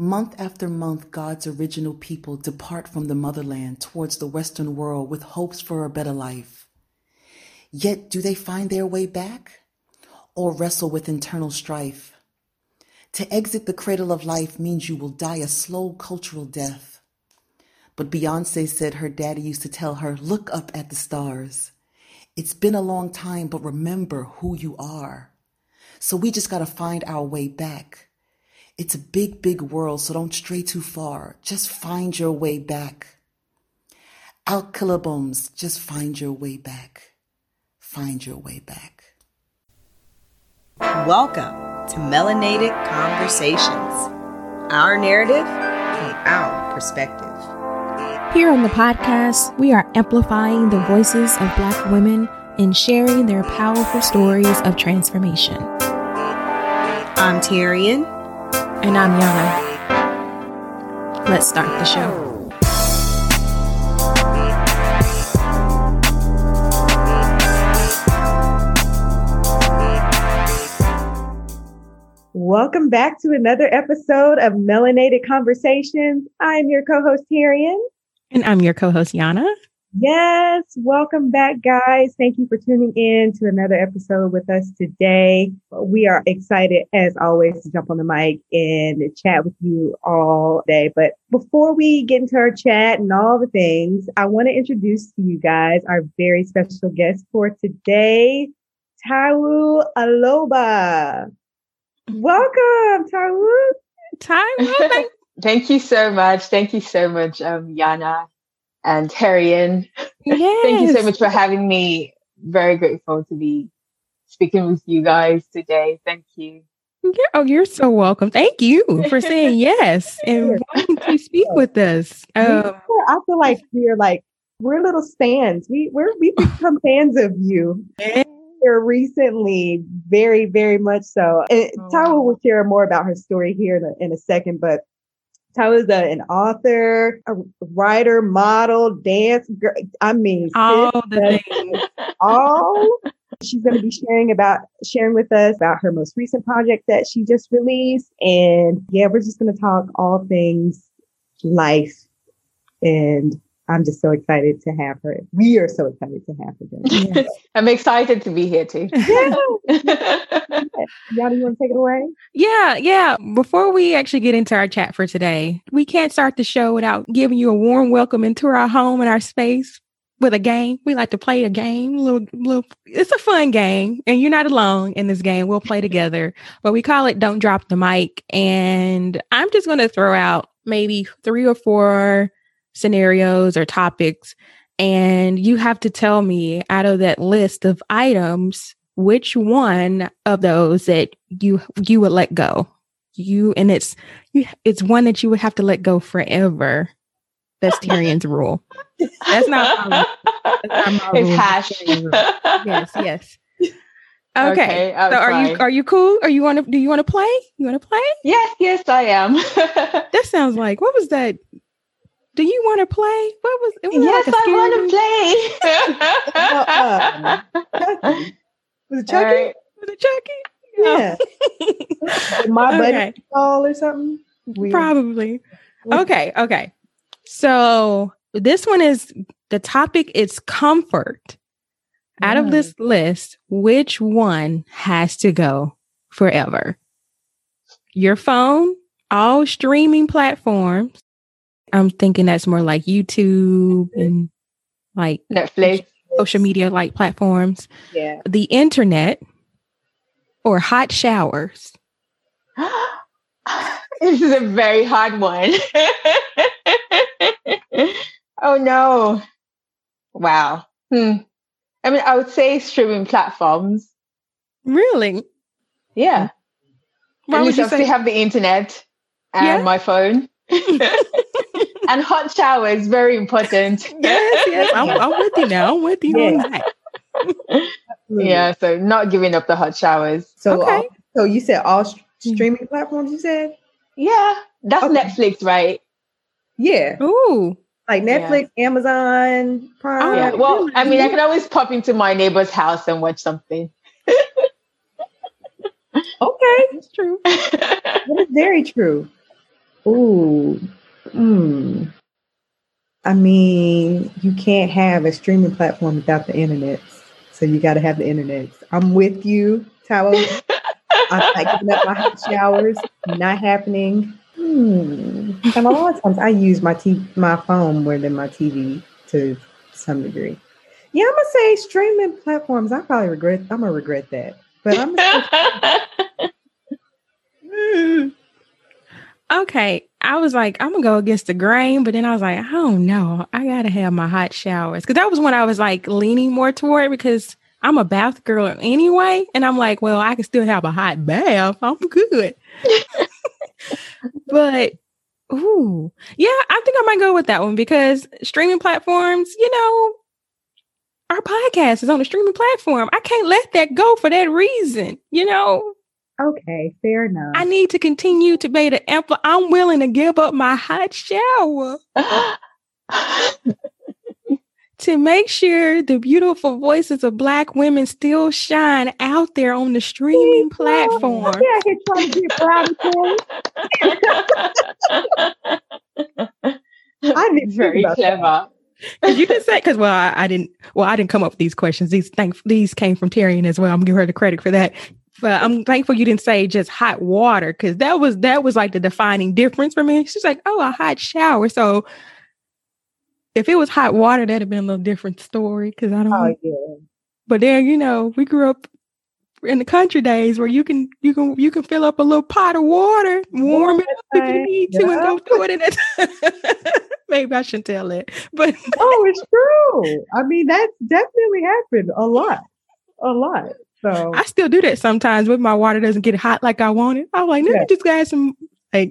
Month after month, God's original people depart from the motherland towards the Western world with hopes for a better life. Yet, do they find their way back or wrestle with internal strife? To exit the cradle of life means you will die a slow cultural death. But Beyonce said her daddy used to tell her, look up at the stars. It's been a long time, but remember who you are. So we just got to find our way back. It's a big, big world, so don't stray too far. Just find your way back. Out Killaboms, just find your way back. Find your way back. Welcome to Melanated Conversations, our narrative from our perspective. Here on the podcast, we are amplifying the voices of Black women and sharing their powerful stories of transformation. I'm Tyrian. And I'm Yana. Let's start the show. Welcome back to another episode of Melanated Conversations. I'm your co-host Tyrian. And I'm your co-host Yana. Yes, welcome back, guys. Thank you for tuning in to another episode with us today. We are excited, as always, to jump on the mic and chat with you all day. But before we get into our chat and all the things, I want to introduce to you guys our very special guest for today, Taiwo Aloba. Welcome, Taiwo. Taiwo. Thank you so much. Thank you so much, um, Yana and Tyrian. Yes. Thank you so much for having me. Very grateful to be speaking with you guys today. Thank you. Yeah, oh, you're so welcome. Thank you for saying yes and wanting to speak with us. Um, I feel like we're like we're little fans. We we're we become fans of you. Here recently, very very much so. And Taiwo will share more about her story here in a, in a second, but Taiwo's a, an author, a writer, model, dance. Girl, I mean, all the things. All she's going to be sharing about sharing with us about her most recent project that she just released, and yeah, we're just going to talk all things life, and I'm just so excited to have her. We are so excited to have her. Yes. I'm excited to be here too. Yeah. Y'all, you want to take it away? Yeah, yeah. Before we actually get into our chat for today, we can't start the show without giving you a warm welcome into our home and our space with a game. We like to play a game. Little, little. It's a fun game, and you're not alone in this game. We'll play together, but we call it "Don't Drop the Mic." And I'm just going to throw out maybe three or four scenarios or topics, and you have to tell me out of that list of items which one of those that you you would let go? You and it's you it's one that you would have to let go forever. That's Tyrian's rule. That's not my, that's not my it's hash yes yes. Okay, Okay, so are you are you cool? Are you want to do you want to play? You want to play? Yes yes i am. That sounds like what was that do you want to play what was it was yes like a i want to play. Was it Chucky? right. was it Chucky Yeah. My buddy Okay. doll or something? Weird. Probably. Okay, okay. So this one is the topic is comfort. Out of Mm. this list, which one has to go forever? Your phone, all streaming platforms. I'm thinking that's more like YouTube and like netflix social media like platforms, Yeah. the internet, or hot showers. this is a very hard one. oh no. Wow. Hmm. I mean, I would say streaming platforms. Really? Yeah. Why At would you say? have the internet and Yeah. my phone. and hot shower is very important. yes, yes. I'm, I'm with you now. I'm with you Yeah. Yeah, so not giving up the hot showers. So, Okay. all, so you said all st- hmm. streaming platforms. You said, Yeah, that's Okay. Netflix, right? yeah, Ooh. like Netflix, Amazon Prime. Oh, yeah. Well. I mean, I can always pop into my neighbor's house and watch something. Okay, That's true. that is very true. Ooh. Hmm. I mean, you can't have a streaming platform without the internet. So you got to have the internet. I'm with you, Taiwo. I'm not giving up my hot showers. Not happening. Hmm. And a lot of times I use my t- my phone more than my TV to some degree. Yeah, I'm gonna say streaming platforms. I probably regret. I'm gonna regret that, but I'm. Gonna Mm. Okay, I was like, I'm gonna go against the grain, but then I was like, oh, I don't know. I gotta have my hot showers because that was when I was like leaning more toward because I'm a bath girl anyway, and I'm like, well, I can still have a hot bath. I'm good. but ooh, yeah, I think I might go with that one because streaming platforms, you know, our podcast is on a streaming platform. I can't let that go for that reason, you know. Okay, fair enough. I need to continue to be the ample. I'm willing to give up my hot shower to make sure the beautiful voices of Black women still shine out there on the streaming platform. Yeah, here trying to get proud I didn't Very clever. you can say because well, I, I, didn't. Well, I didn't come up with these questions. These thank these came from Tyrian as well. I'm gonna give her the credit for that. But I'm thankful you didn't say just hot water because that was that was like the defining difference for me. She's like, oh, a hot shower. So if it was hot water, that'd have been a little different story because I don't. Oh yeah. But then you know we grew up in the country days where you can you can you can fill up a little pot of water, warm it up if you need to, and go through it in it. Maybe I shouldn't tell it, but oh, it's true. I mean, that's definitely happened a lot, a lot. So I still do that sometimes when my water doesn't get hot like I want it. I'm like, let Yeah. me just add some. Like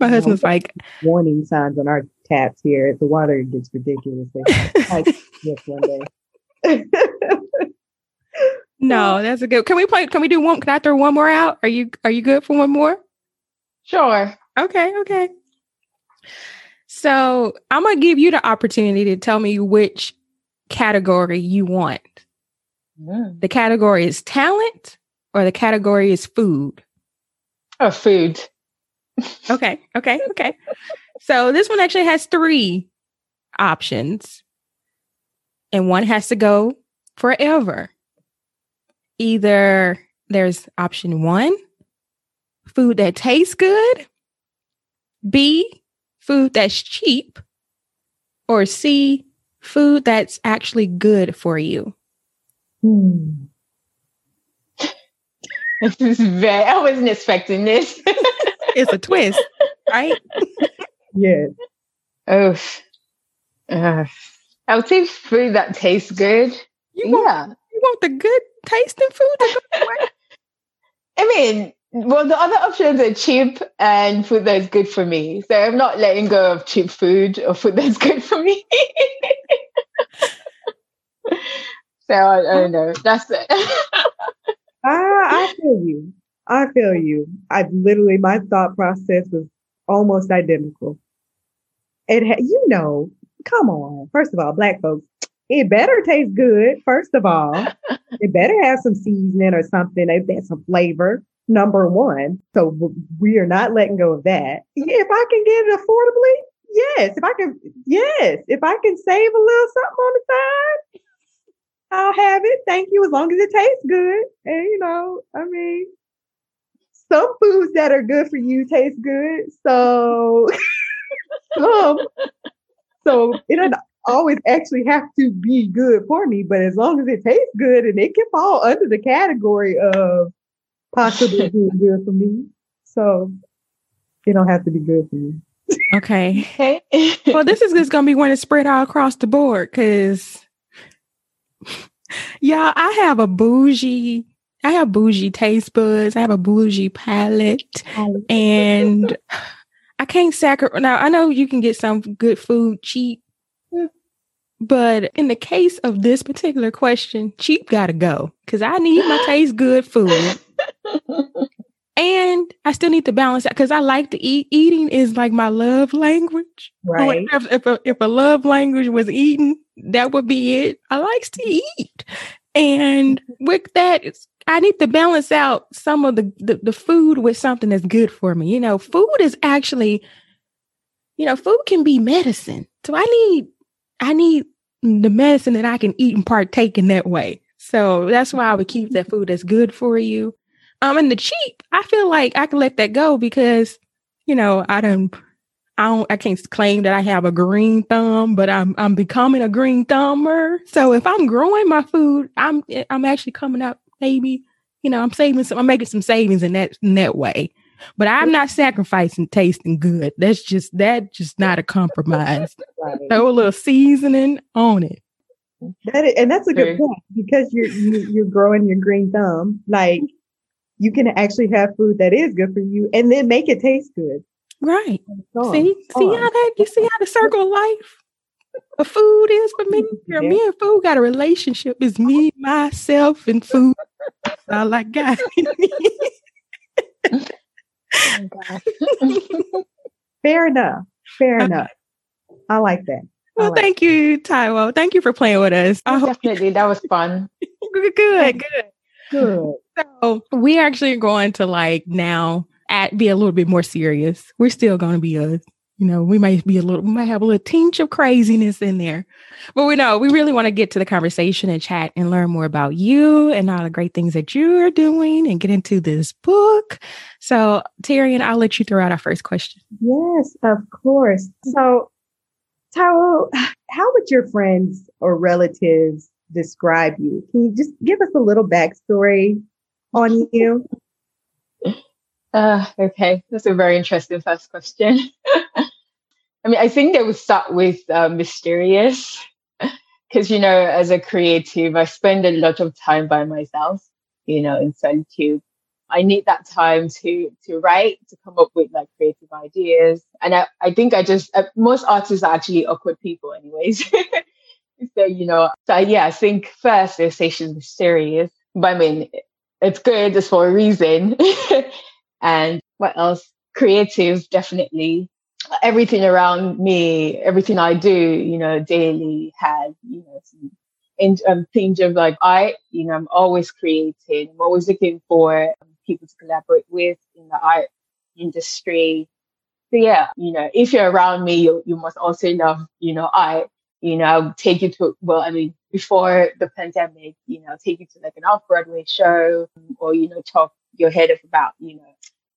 my husband's like, warning signs on our taps here. The water gets ridiculously hot this one day. no, that's a good. Can we play? Can we do one? Can I throw one more out? Are you Are you good for one more? Sure. Okay, okay. So I'm gonna give you the opportunity to tell me which category you want. Mm. The category is talent, or the category is food. Oh, food. Okay, okay, okay. So this one actually has three options, and one has to go forever. Either there's option one, food that tastes good, B, food that's cheap, or C, food that's actually good for you. Hmm. This is very. I wasn't expecting this. It's a twist, right? Yes. oh, uh, I would say food that tastes good. You want, Yeah. you want the good tasting food to? I mean, well, the other options are cheap and food that's good for me. So I'm not letting go of cheap food or food that's good for me. So I, I don't know. That's it. I, I feel you. I feel you. I literally, my thought process was almost identical. It, ha- you know, come on. First of all, black folks, it better taste good. First of all, it better have some seasoning or something. It better some flavor. Number one. So we are not letting go of that. If I can get it affordably, yes. If I can, yes. If I can save a little something on the side, I'll have it. Thank you. As long as it tastes good. And you know, I mean, some foods that are good for you taste good. So, some, so it doesn't always actually have to be good for me, but as long as it tastes good and it can fall under the category of possibly being good for me. So it don't have to be good for me. Okay. okay. well, this is just gonna be one that's spread all across the board because, yeah, I have a bougie, I have bougie taste buds, I have a bougie palate, oh. and I can't sacrifice. Now I know you can get some good food cheap, but in the case of this particular question, cheap gotta go because I need my taste good food. And I still need to balance that because I like to eat. Eating is like my love language. Right. If, if, a, if a love language was eating, that would be it. I likes to mm-hmm. eat. And with that, it's, I need to balance out some of the, the, the food with something that's good for me. You know, food is actually, you know, food can be medicine. So I need I need the medicine that I can eat and partake in that way. So that's why I would keep that mm-hmm. food that's good for you. Um, and the cheap, I feel like I can let that go because, you know, I don't, I don't, I can't claim that I have a green thumb, but I'm, I'm becoming a green thumber. So if I'm growing my food, I'm, I'm actually coming up maybe, you know, I'm saving some, I'm making some savings in that, in that way. But I'm not sacrificing tasting good. That's just that just not a compromise. right. Throw a little seasoning on it. That is, and that's a good point because you're you, are you are growing your green thumb. Like you can actually have food that is good for you and then make it taste good. Right. See, see how that you see how the circle of life of food is for me. Yeah. Me and food got a relationship. It's me, myself, and food. That's all I got. oh Fair enough. Fair enough. I like that. well, like thank that. you, Taiwo. Thank you for playing with us. Definitely, that was fun. good, good, good. So we actually are going to like now at be a little bit more serious. We're still going to be us. You know, we might be a little, we might have a little tinge of craziness in there, but we know we really want to get to the conversation and chat and learn more about you and all the great things that you are doing and get into this book. So, Tyrian, I'll let you throw out our first question. Yes, of course. So, Taiwo, how would your friends or relatives describe you? Can you just give us a little backstory on you? Uh, okay, that's a very interesting first question. I mean, I think they would start with uh, mysterious because, you know, as a creative, I spend a lot of time by myself, you know, in solitude. I need that time to to write, to come up with like creative ideas. And I, I think I just, uh, most artists are actually awkward people anyways. So, you know, so yeah, I think first they say she's serious, but I mean, it's good, it's for a reason. and what else? Creative, definitely. Everything around me, everything I do, you know, daily has, you know, some in um, things of like art, you know, I'm always creating. I'm always looking for people to collaborate with in the art industry. So yeah, you know, if you're around me, you, you must also love, you know, art. You know, take you to, well, I mean, before the pandemic, you know, take you to like an off Broadway show or, you know, talk your head off about, you know,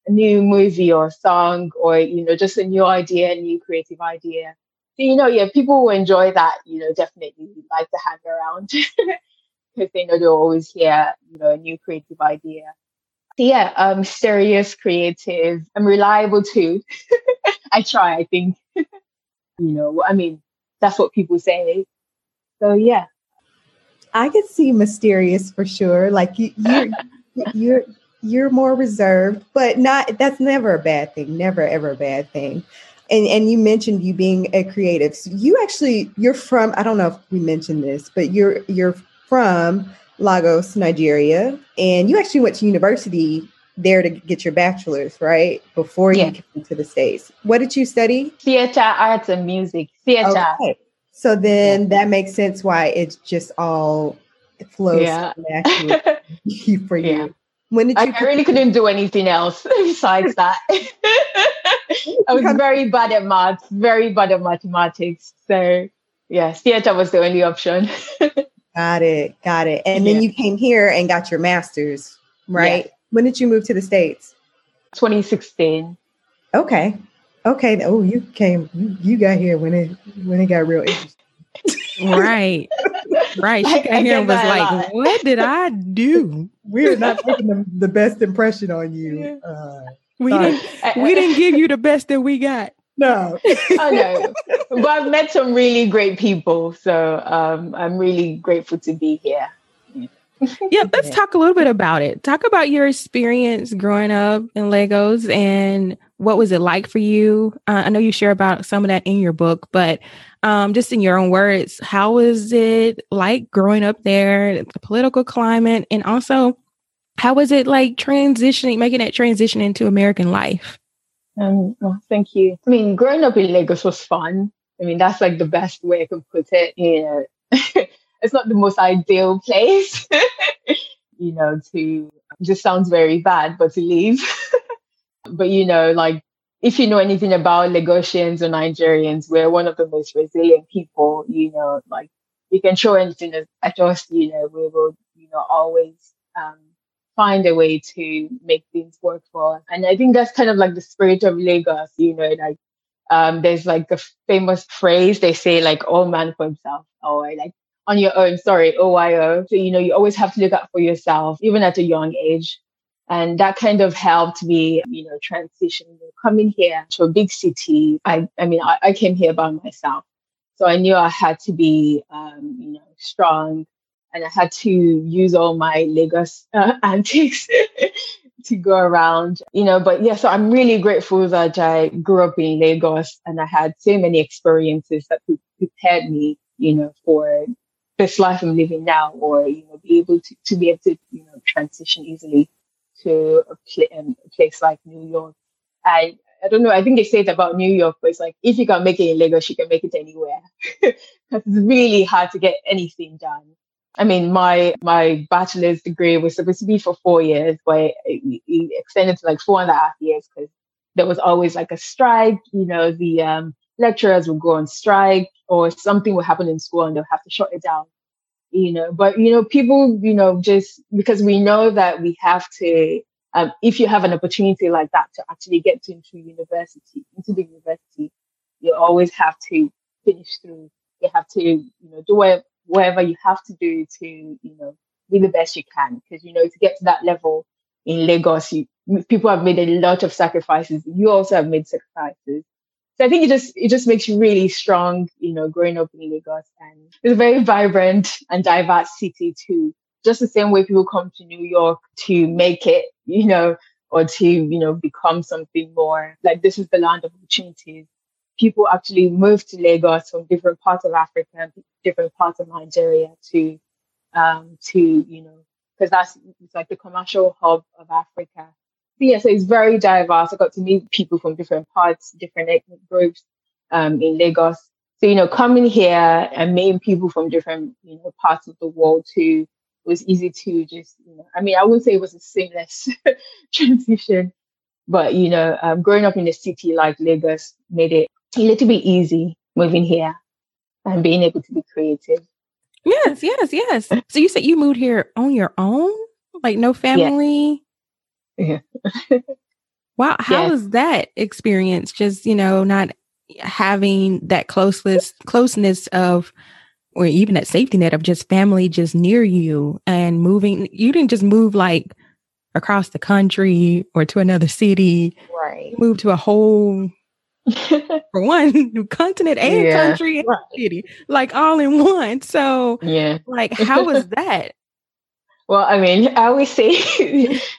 a new movie or song or, you know, just a new idea, a new creative idea. So, you know, yeah, people will enjoy that, you know, definitely like to hang around because they know they'll always hear, you know, a new creative idea. So yeah, um, serious, creative, and reliable too. I try, I think. you know, I mean, that's what people say. So yeah. I could see mysterious for sure. Like you, you're, you're, you're more reserved, but not. That's never a bad thing. Never ever a bad thing. And and you mentioned you being a creative. So you actually, you're from. I don't know if we mentioned this, but you're you're from Lagos, Nigeria, and you actually went to university there to get your bachelor's, right? Before you came to the States. What did you study? Theater, arts, and music. Theater. Okay. So then yeah. that makes sense why it's just all it flows yeah. naturally for you. Yeah. When did you? I, really couldn't do anything else besides that. I was very bad at maths, very bad at mathematics. So, yeah, theater was the only option. got it, got it. And yeah. then you came here and got your master's, right? Yeah. When did you move to the states? 2016. Okay, okay. Oh, you came. You, you got here when it when it got real interesting. right. Right. She got here and was like, what did I do? We're not making the, the best impression on you. Uh, we didn't we didn't give you the best that we got. No. I know. But I've met some really great people. So um, I'm really grateful to be here. yeah, let's talk a little bit about it. Talk about your experience growing up in Lagos and what was it like for you? Uh, I know you share about some of that in your book, but um, just in your own words, how was it like growing up there, the political climate, and also how was it like transitioning, making that transition into American life? Um, thank you. I mean, growing up in Lagos was fun. I mean, that's like the best way I can put it. Know, it's not the most ideal place. you know, to just sounds very bad, but to leave. but you know, like if you know anything about Lagosians or Nigerians, we're one of the most resilient people, you know, like you can show anything at us, you know, we will, you know, always um, find a way to make things work for us. And I think that's kind of like the spirit of Lagos, you know, like um, there's like a famous phrase they say like all man for himself or like on your own, sorry, OYO. So, you know, you always have to look out for yourself, even at a young age. And that kind of helped me, you know, transition, coming here to a big city. I, I mean, I, I came here by myself. So I knew I had to be, um, you know, strong and I had to use all my Lagos uh, antics to go around, you know. But yeah, so I'm really grateful that I grew up in Lagos and I had so many experiences that prepared me, you know, for this life I'm living now, or you know, be able to, to be able to, you know, transition easily to a, pl- um, a place like New York. I I don't know. I think they say it about New York, but it's like if you can make it in Lagos, you can make it anywhere. Because it's really hard to get anything done. I mean, my my bachelor's degree was supposed to be for four years, but it, it extended to like four and a half years because there was always like a strike. You know, the um, lecturers will go on strike, or something will happen in school and they'll have to shut it down you know. But you know people you know just because we know that we have to um, if you have an opportunity like that to actually get to, into university into the university you always have to finish through. You have to you know do whatever, you have to do to you know be the best you can. Because you know to get to that level in lagos you people have made a lot of sacrifices. You also have made sacrifices so I think it just it just makes you really strong, you know, growing up in Lagos. And it's a very vibrant and diverse city too. Just the same way people come to New York to make it, you know, or to, you know, become something more. Like this is the land of opportunities. People actually move to Lagos from different parts of Africa, different parts of Nigeria to um to, you know, because that's it's like the commercial hub of Africa yeah, so it's very diverse. I got to meet people from different parts, different ethnic groups um, in Lagos. So, you know, coming here and meeting people from different, you know, parts of the world too was easy to just, you know, I mean, I wouldn't say it was a seamless transition, but, you know, um, growing up in a city like Lagos made it a little bit easy moving here and being able to be creative. Yes, yes, yes. So you said you moved here on your own? Like no family? Yeah. wow. How was that experience? Just, you know, not having that closeness closeness of or even that safety net of just family just near you and moving you didn't just move like across the country or to another city right move to a whole for one continent and yeah. country and city like all in one so yeah like how was that well, I mean, I always say,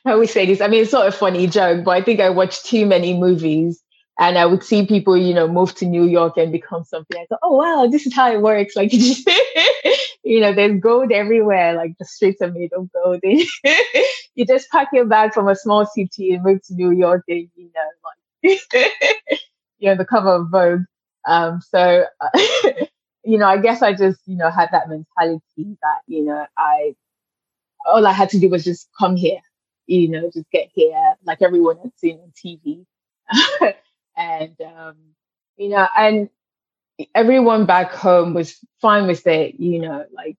I always say this. I mean, it's not a funny joke, but I think I watched too many movies, and I would see people, you know, move to New York and become something. I thought, oh wow, this is how it works. Like, you know, there's gold everywhere. Like the streets are made of gold. you just pack your bag from a small city and move to New York, and you know, like, you know, the cover of Vogue. Um, so. You know, I guess I just, you know, had that mentality that, you know, I all I had to do was just come here, you know, just get here like everyone had seen on TV. and, um, you know, and everyone back home was fine with it, you know, like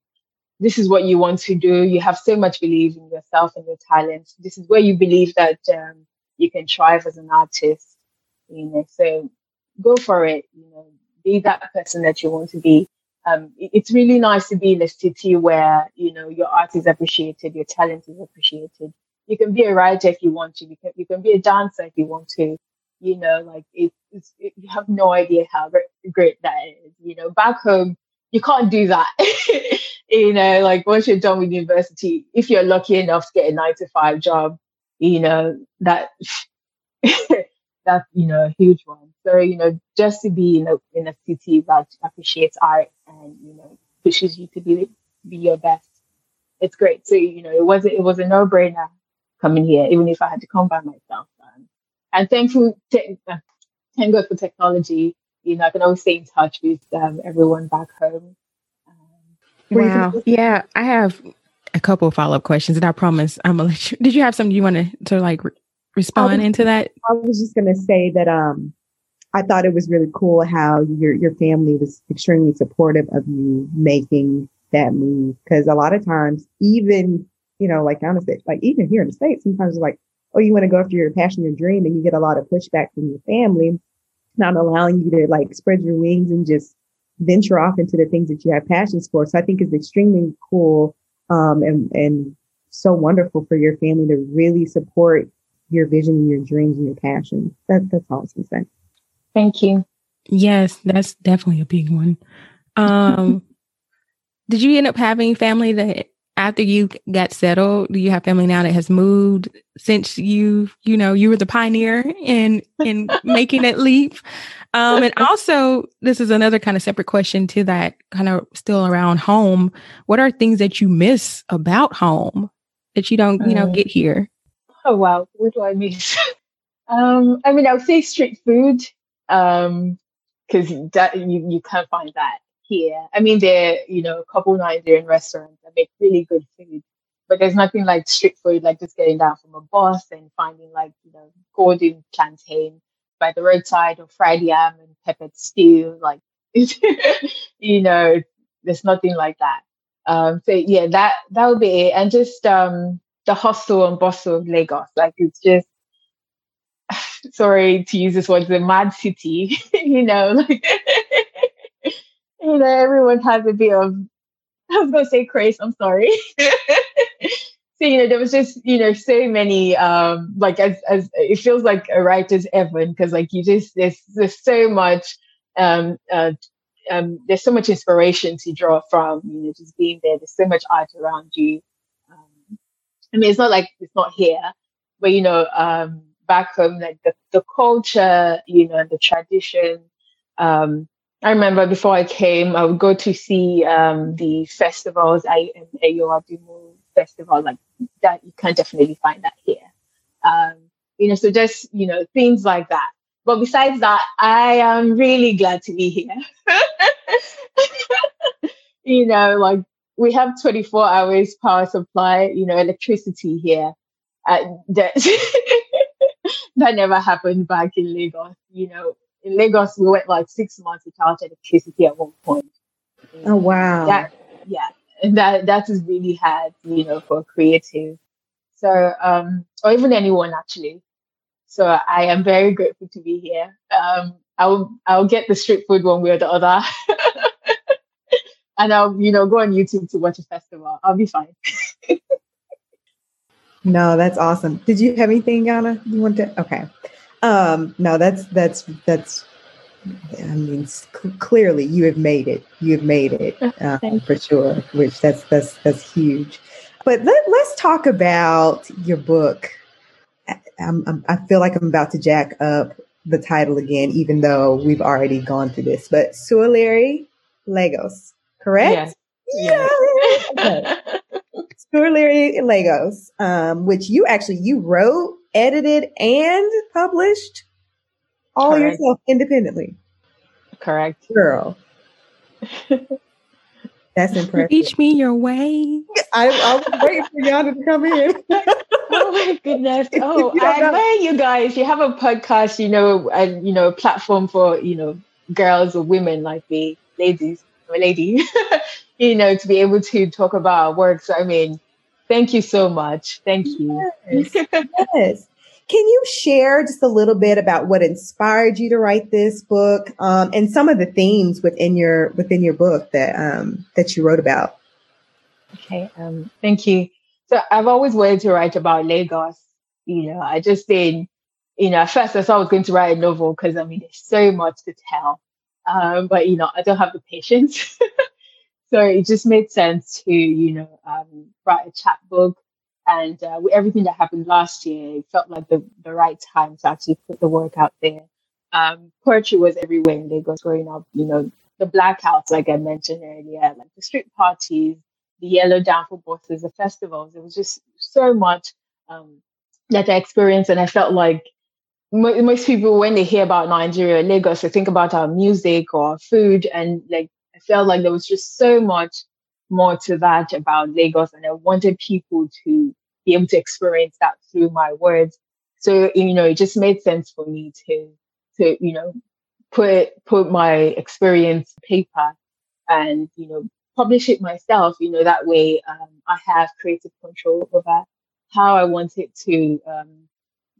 this is what you want to do. You have so much belief in yourself and your talents. This is where you believe that um, you can thrive as an artist, you know, so go for it, you know, be that person that you want to be um, it's really nice to be in a city where you know your art is appreciated, your talent is appreciated. You can be a writer if you want to. You can you can be a dancer if you want to. You know, like it, it's it, you have no idea how great that is. You know, back home you can't do that. you know, like once you're done with university, if you're lucky enough to get a nine to five job, you know that that's you know a huge one. So you know, just to be in a in a city that appreciates art and you know pushes you to be be your best, it's great. So you know, it was it was a no brainer coming here, even if I had to come by myself. Um, and thankful, te- uh, thank God for technology. You know, I can always stay in touch with um, everyone back home. Um, wow. Yeah, I have a couple of follow up questions, and I promise I'm gonna let you. Did you have something you want to to like respond was, into that? I was just gonna say that um, I thought it was really cool how your your family was extremely supportive of you making that move because a lot of times, even you know, like honestly, like even here in the states, sometimes it's like, oh, you want to go after your passion, your dream, and you get a lot of pushback from your family, not allowing you to like spread your wings and just venture off into the things that you have passions for. So I think it's extremely cool um, and and so wonderful for your family to really support your vision and your dreams and your passion. That, that's all I was going to say. Thank you. Yes, that's definitely a big one. Um, did you end up having family that after you got settled, do you have family now that has moved since you, you know, you were the pioneer in in making that leap? Um, and also, this is another kind of separate question to that, kind of still around home. What are things that you miss about home that you don't, you know, Mm. get here? Oh wow, what do I miss? um, I mean, I would say street food, um, because that you you can't find that here. I mean, there you know a couple Nigerian restaurants that make really good food, but there's nothing like street food, like just getting down from a bus and finding like you know golden plantain by the roadside or fried yam and peppered stew. Like, you know, there's nothing like that. Um, so yeah, that that would be it, and just um the hustle and bustle of Lagos. Like it's just sorry to use this word, the mad city. you know, like you know, everyone has a bit of I was gonna say craze, I'm sorry. so, you know, there was just, you know, so many um like as as it feels like a writer's heaven because like you just there's there's so much um uh um there's so much inspiration to draw from, you know, just being there. There's so much art around you. I mean, it's not like it's not here, but you know, um, back home, like the, the culture, you know, and the tradition. Um, I remember before I came, I would go to see um, the festivals, I Ayoadumu festival, like that. You can definitely find that here. Um, you know, so just you know things like that. But besides that, I am really glad to be here. you know, like we have 24 hours power supply, you know, electricity here. Uh, that, that never happened back in Lagos. You know, in Lagos, we went like six months without electricity at one point. Oh wow. That, yeah, and that that is really hard, you know, for creative. So, um, or even anyone actually. So I am very grateful to be here. Um, I'll I'll get the street food one way or the other. and I'll, you know, go on YouTube to watch a festival. I'll be fine. No, that's awesome. Did you have anything, Yana? You want to? Okay. Um, no, that's that's that's. I mean, cl- clearly you have made it. You have made it uh, for sure. Which that's that's that's huge. But let let's talk about your book. I, I'm, I'm, I feel like I'm about to jack up the title again, even though we've already gone through this. But Sualeri Lagos, correct? Yes. Okay. Larry Lagos, um, which you actually you wrote, edited, and published all Correct. yourself independently. Correct. Girl. That's impressive. Teach me your way. I, I was waiting for y'all to come in. oh my goodness. Oh, I know- admire you guys. You have a podcast, you know, and you know, a platform for, you know, girls or women like me, ladies, I'm a lady, you know, to be able to talk about our work. So I mean, thank you so much. Thank you. Yes. yes. Can you share just a little bit about what inspired you to write this book, um, and some of the themes within your within your book that um, that you wrote about? Okay, um, thank you. So I've always wanted to write about Lagos. You know, I just did, you know, at first I thought I was going to write a novel because I mean, there's so much to tell. Um, but you know, I don't have the patience. so it just made sense to, you know, um, write a chapbook. And uh, with everything that happened last year, it felt like the, the right time to actually put the work out there. Um, poetry was everywhere in Lagos growing up, you know, the blackouts, like I mentioned earlier, like the street parties, the yellow danfo buses, the festivals. It was just so much um, that I experienced, and I felt like most people, when they hear about Nigeria, Lagos, they think about our music or food, and like I felt like there was just so much more to that about Lagos and I wanted people to be able to experience that through my words. So, you know, it just made sense for me to, to, you know, put, put my experience paper and, you know, publish it myself, you know, that way, um, I have creative control over how I want it to, um,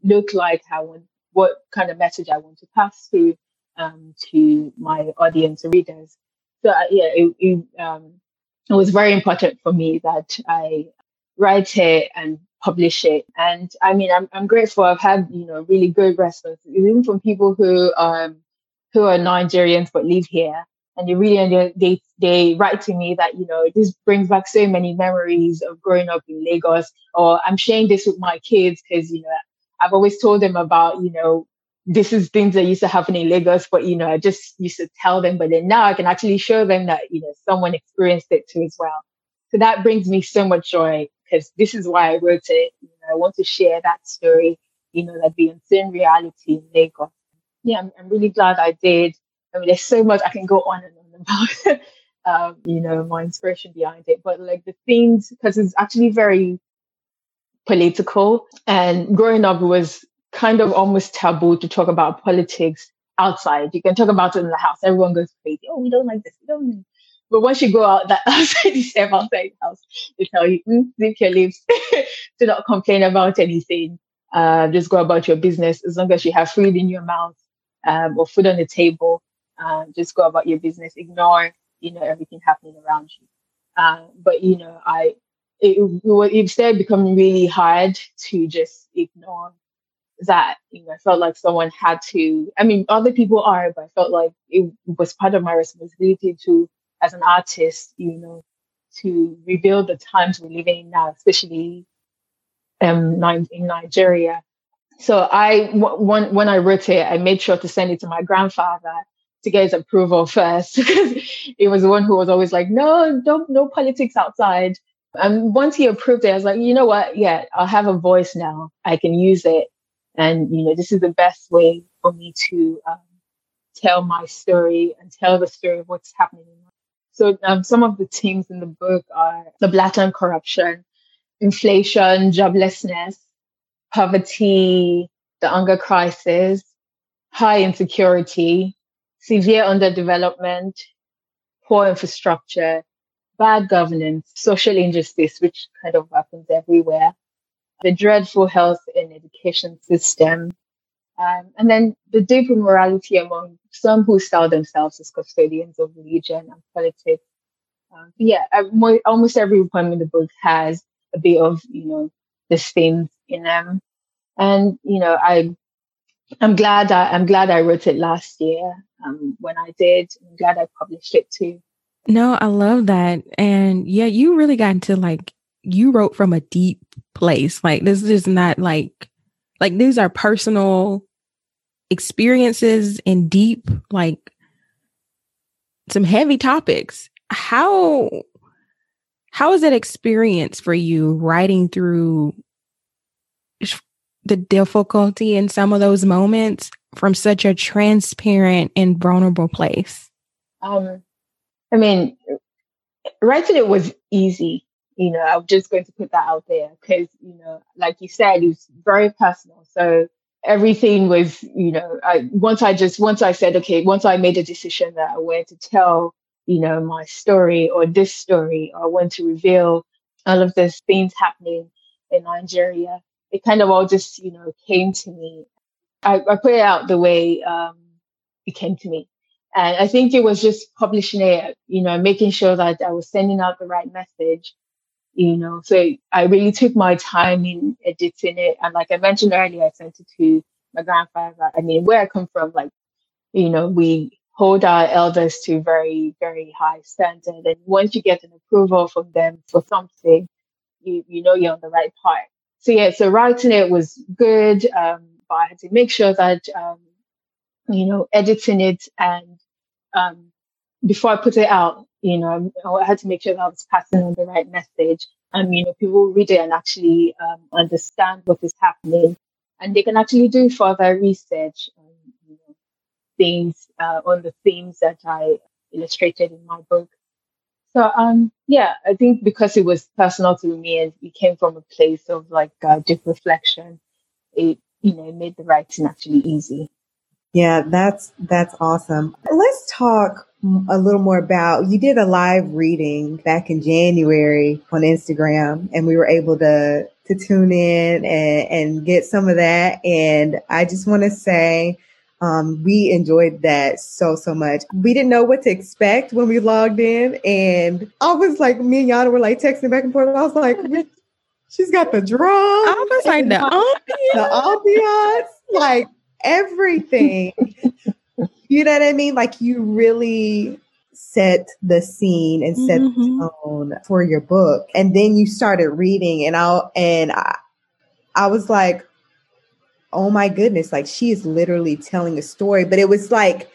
look like, how, what kind of message I want to pass through, um, to my audience readers. So, uh, yeah, it, it, um, it was very important for me that I write it and publish it. And I mean, I'm, I'm grateful. I've had, you know, really good response, even from people who, um, who are Nigerians but live here. And they really, they, they write to me that, you know, this brings back so many memories of growing up in Lagos. Or I'm sharing this with my kids because, you know, I've always told them about, you know, this is things that used to happen in Lagos, but you know, I just used to tell them, but then now I can actually show them that, you know, someone experienced it too as well. So that brings me so much joy because this is why I wrote it. You know, I want to share that story, you know, that the unseen reality in Lagos. Yeah, I'm, I'm really glad I did. I mean, there's so much I can go on and on about, um, you know, my inspiration behind it, but like the themes, because it's actually very political and growing up was kind of almost taboo to talk about politics outside. You can talk about it in the house. Everyone goes crazy. Oh, we don't like this. We don't like But once you go out that outside, you step outside the house, they tell you, mm, zip your lips, do not complain about anything. Uh, just go about your business as long as you have food in your mouth um, or food on the table. Uh, just go about your business. Ignore, you know, everything happening around you. Uh, but you know, I it, it, started becoming really hard to just ignore that you know I felt like someone had to I mean other people are but I felt like it was part of my responsibility to as an artist you know to reveal the times we're living in now especially um in Nigeria. So I when when I wrote it I made sure to send it to my grandfather to get his approval first because he was the one who was always like no don't no politics outside and once he approved it I was like you know what? Yeah I'll have a voice now. I can use it. And, you know, this is the best way for me to um, tell my story and tell the story of what's happening. So um, some of the themes in the book are the blatant corruption, inflation, joblessness, poverty, the hunger crisis, high insecurity, severe underdevelopment, poor infrastructure, bad governance, social injustice, which kind of happens everywhere, the dreadful health and education system, um, and then the deep immorality among some who style themselves as custodians of religion and politics. Um, yeah, almost every poem in the book has a bit of, you know, these themes in them. And, you know, I, I'm glad I, I'm glad I wrote it last year. Um, when I did, I'm glad I published it too. No, I love that. And yeah, you really got into like, you wrote from a deep place. Like this is not like like these are personal experiences and deep like some heavy topics. How how is that experience for you writing through the difficulty in some of those moments from such a transparent and vulnerable place? Um, I mean, writing it was easy. You know, I'm just going to put that out there because, you know, like you said, it was very personal. So everything was, you know, I, once I just, once I said, okay, once I made a decision that I wanted to tell, you know, my story or this story, or I want to reveal all of these things happening in Nigeria, it kind of all just, you know, came to me. I, I put it out the way um, it came to me. And I think it was just publishing it, you know, making sure that I was sending out the right message you know. So I really took my time in editing it. And like I mentioned earlier, I sent it to my grandfather. I mean, where I come from, like, you know, we hold our elders to very, very high standard. And once you get an approval from them for something, you, you know you're on the right path. So yeah, so writing it was good. Um, but I had to make sure that, um, you know, editing it and, um, before I put it out, you know, I had to make sure that I was passing on the right message. And, you know, people read it and actually um, understand what is happening. And they can actually do further research on, you know, things, uh, on the themes that I illustrated in my book. So um yeah, I think because it was personal to me and it came from a place of like uh, deep reflection, it you know made the writing actually easy. Yeah, that's that's awesome. Let's talk a little more about you did a live reading back in January on Instagram and we were able to to tune in and, and get some of that and I just want to say um, we enjoyed that so so much. We didn't know what to expect when we logged in and I was like me and Yana were like texting back and forth. I was like she's got the drum. I was like the ambiance. The ambiance like everything. you know what I mean? Like you really set the scene and set mm-hmm. the tone for your book. And then you started reading and I and I, I was like, oh my goodness, like she is literally telling a story. But it was like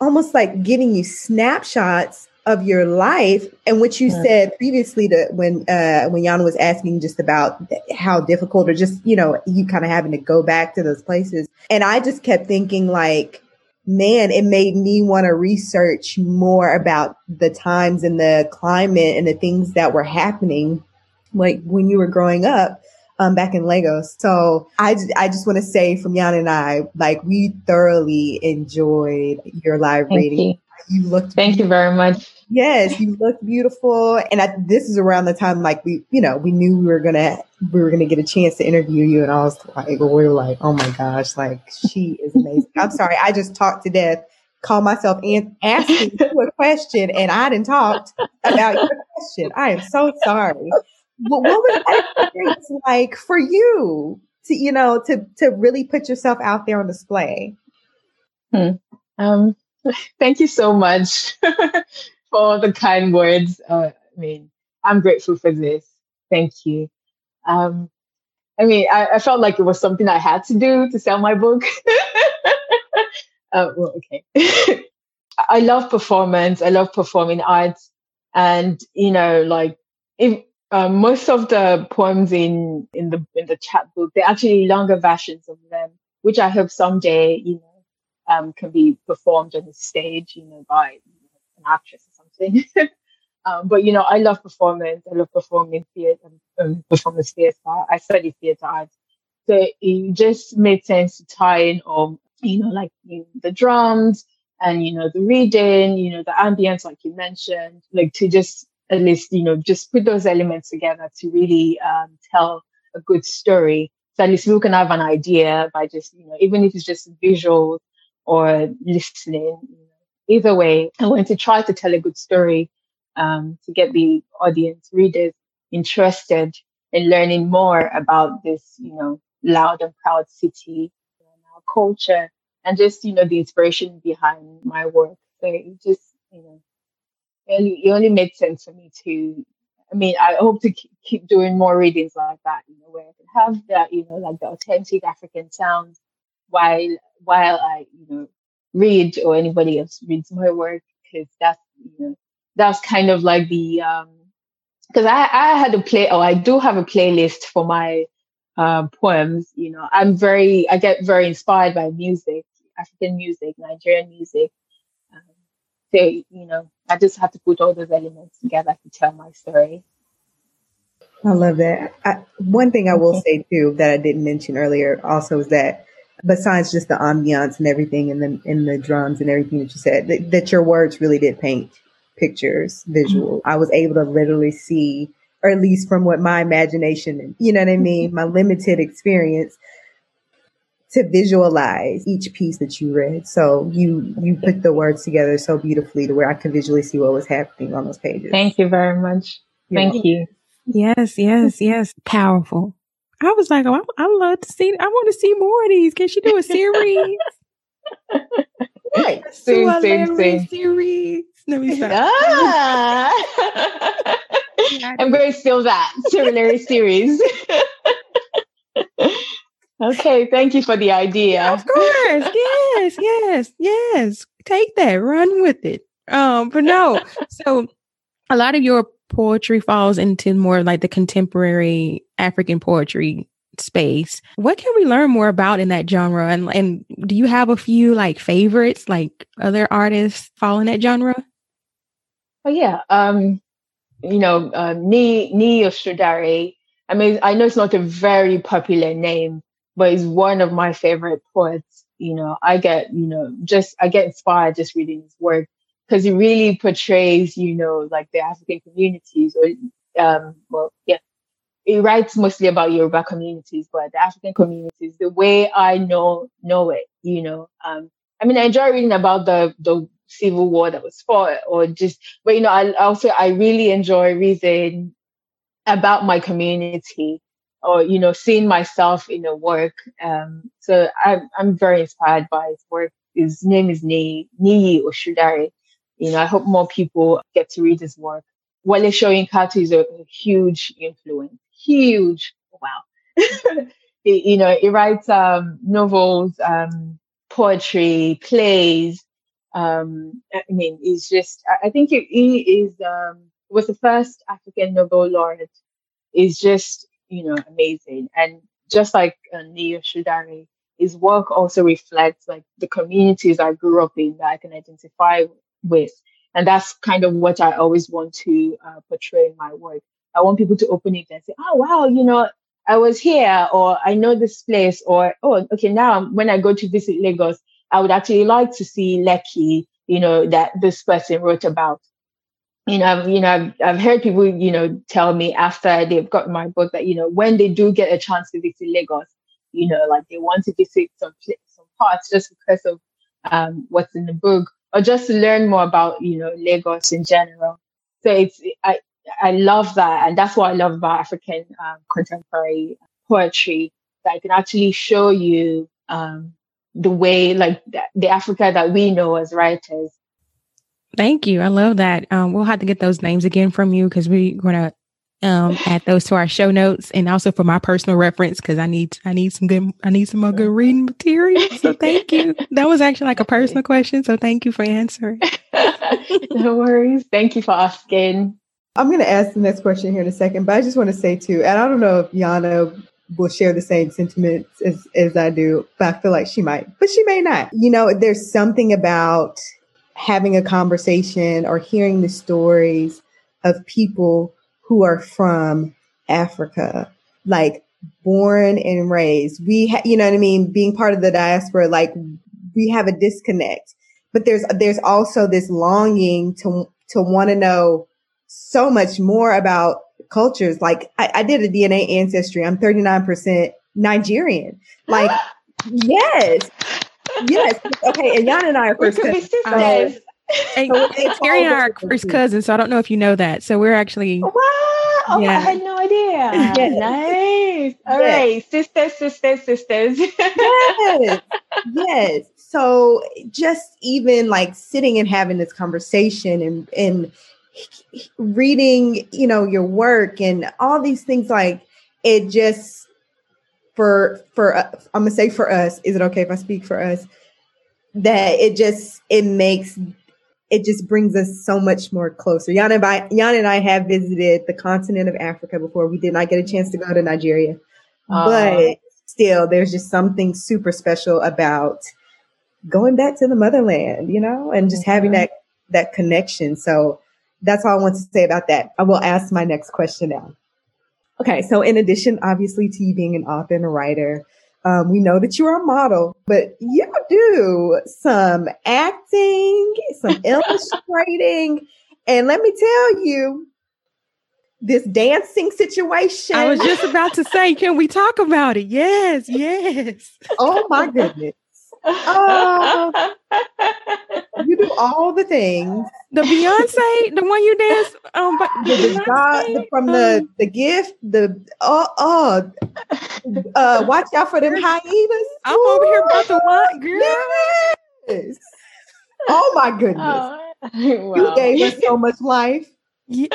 almost like giving you snapshots of your life and what you said previously to when uh when Yana was asking just about how difficult or just you know you kind of having to go back to those places and I just kept thinking like man it made me want to research more about the times and the climate and the things that were happening like when you were growing up um, back in Lagos. So I, I just want to say from Yana and I, like we thoroughly enjoyed your live Thank reading. You. You looked. Thank you very much. Yes, you looked beautiful. And I, this is around the time like we, you know, we knew we were gonna we were gonna get a chance to interview you, and I was like, we were like, oh my gosh, like she is amazing. I'm sorry, I just talked to death. Call myself and asking you a question, and I didn't talk about your question. I am so sorry. But what was that experience like for you to, you know, to to really put yourself out there on display? Hmm. Um, thank you so much for the kind words. Uh, I mean, I'm grateful for this. Thank you. Um, I mean, I, I, felt like it was something I had to do to sell my book. uh, well, okay. I love performance. I love performing arts, and you know, like if um, most of the poems in in the in the chapbook, they're actually longer versions of them, which I hope someday, you know, um, can be performed on the stage, you know, by an actress or something. um, but you know, I love performance. I love performing theater, um, performance theater. I study theater arts, so it just made sense to tie in on you know, like you know, the drums and you know the reading, you know, the ambience, like you mentioned, like to just at least you know just put those elements together to really um, tell a good story. So at least we can have an idea by just you know even if it's just visual or listening. Either way, I want to try to tell a good story um, to get the audience, readers interested in learning more about this, you know, loud and proud city and our culture and just, you know, the inspiration behind my work. So it just, you know, it only, it only made sense for me to, I mean, I hope to keep doing more readings like that, you know, where I can have that, you know, like the authentic African sounds while, while I, you know, read or anybody else reads my work because that's you know that's kind of like the um because I, I had a play or I do have a playlist for my uh, poems. You know, I'm very I get very inspired by music, African music, Nigerian music. Um, so you know, I just have to put all those elements together to tell my story. I love that. I, one thing I will say too that I didn't mention earlier also is that besides just the ambiance and everything and the in the drums and everything that you said that, that your words really did paint pictures visual mm-hmm. i was able to literally see or at least from what my imagination you know what i mean? Mm-hmm. my limited experience to visualize each piece that you read. So you you put the words together so beautifully to where i could visually see what was happening on those pages. Thank you very much. Thank you. Yes yes yes. Powerful I was like, oh, I, I love to see. I want to see more of these. Can she do a series? right. Same, same, same. Series. No, we ah. I'm going to steal that similar series. okay, thank you for the idea. Of course, yes, yes, yes. Take that, run with it. Um, but no, so a lot of your poetry falls into more like the contemporary African poetry space. What can we learn more about in that genre? And and do you have a few like favorites, like other artists fall in that genre? but yeah, um, you know, uh, Ni Ni. I mean, I know it's not a very popular name, but he's one of my favorite poets. You know, I get, you know, just I get inspired just reading his work because it really portrays, you know, like the African communities or, um, well, yeah, it writes mostly about Yoruba communities, but the African communities, the way I know know it, you know. Um, I mean, I enjoy reading about the the civil war that was fought, or just, but you know, I also I really enjoy reading about my community, or you know, seeing myself in the work. Um, so I'm I'm very inspired by his work. His name is Ni Niyi Osundare. You know, I hope more people get to read his work. Wole Soyinka is a, a huge influence huge. Wow. you know, he writes um, novels, um, poetry, plays. Um, I mean, he's just, I think he, he is, um, was the first African Nobel laureate. Is just, you know, amazing. And just like uh, Niyi Osundare, his work also reflects like the communities I grew up in that I can identify with. And that's kind of what I always want to uh, portray in my work. I want people to open it and say, oh, wow, you know, I was here or I know this place or, oh, okay, now when I go to visit Lagos, I would actually like to see Lekki, you know, that this person wrote about. You know, I've, you know, I've, I've heard people, you know, tell me after they've got my book that, you know, when they do get a chance to visit Lagos, you know, like they want to visit some some parts just because of um, what's in the book or just to learn more about, you know, Lagos in general. So it's, I, I love that. And that's what I love about African um, contemporary poetry, that I can actually show you um, the way, like the Africa that we know as writers. Thank you. I love that. Um, we'll have to get those names again from you because we're going to um, add those to our show notes and also for my personal reference because I need I need some good I need some more good reading material. So thank you. That was actually like a personal question. So thank you for answering. no worries. Thank you for asking. I'm going to ask the next question here in a second, but I just want to say too, and I don't know if Yana will share the same sentiments as, as I do, but I feel like she might, but she may not. You know, there's something about having a conversation or hearing the stories of people who are from Africa, like born and raised. We, ha- you know what I mean? Being part of the diaspora, like we have a disconnect, but there's, there's also this longing to, to want to know so much more about cultures. Like I, I did a DNA ancestry. I'm 39% Nigerian. Like, yes. Yes. Okay. And Yana and I are first cousins. Um, and Terry and I are first cousins, so I don't know if you know that. So we're actually wow. Oh, yeah. I had no idea. Yes. Nice. All yes. right, sisters, sisters, sisters. yes. Yes. So just even like sitting and having this conversation and and reading, you know, your work and all these things like it just for for uh, I'm gonna say for us, is it okay if I speak for us? That it just it makes it just brings us so much more closer. Jan and I, and I have visited the continent of Africa before. We did not get a chance to go to Nigeria, uh, but still, there's just something super special about going back to the motherland, you know, and just mm-hmm. having that that connection. So that's all I want to say about that. I will ask my next question now. Okay, so in addition, obviously, to you being an author and a writer, um, we know that you're a model, but you do some acting, some illustrating, and let me tell you, this dancing situation. I was just about to say, can we talk about it? Yes, yes. oh my goodness. Oh, you do all the things. The Beyonce, the one you dance, um, but the, the God, the, from the the gift, the oh oh, uh, watch out for them hyenas. I'm Ooh, over here about to what, girl? Yes. Oh my goodness! Oh, wow. You gave us so much life. Yeah.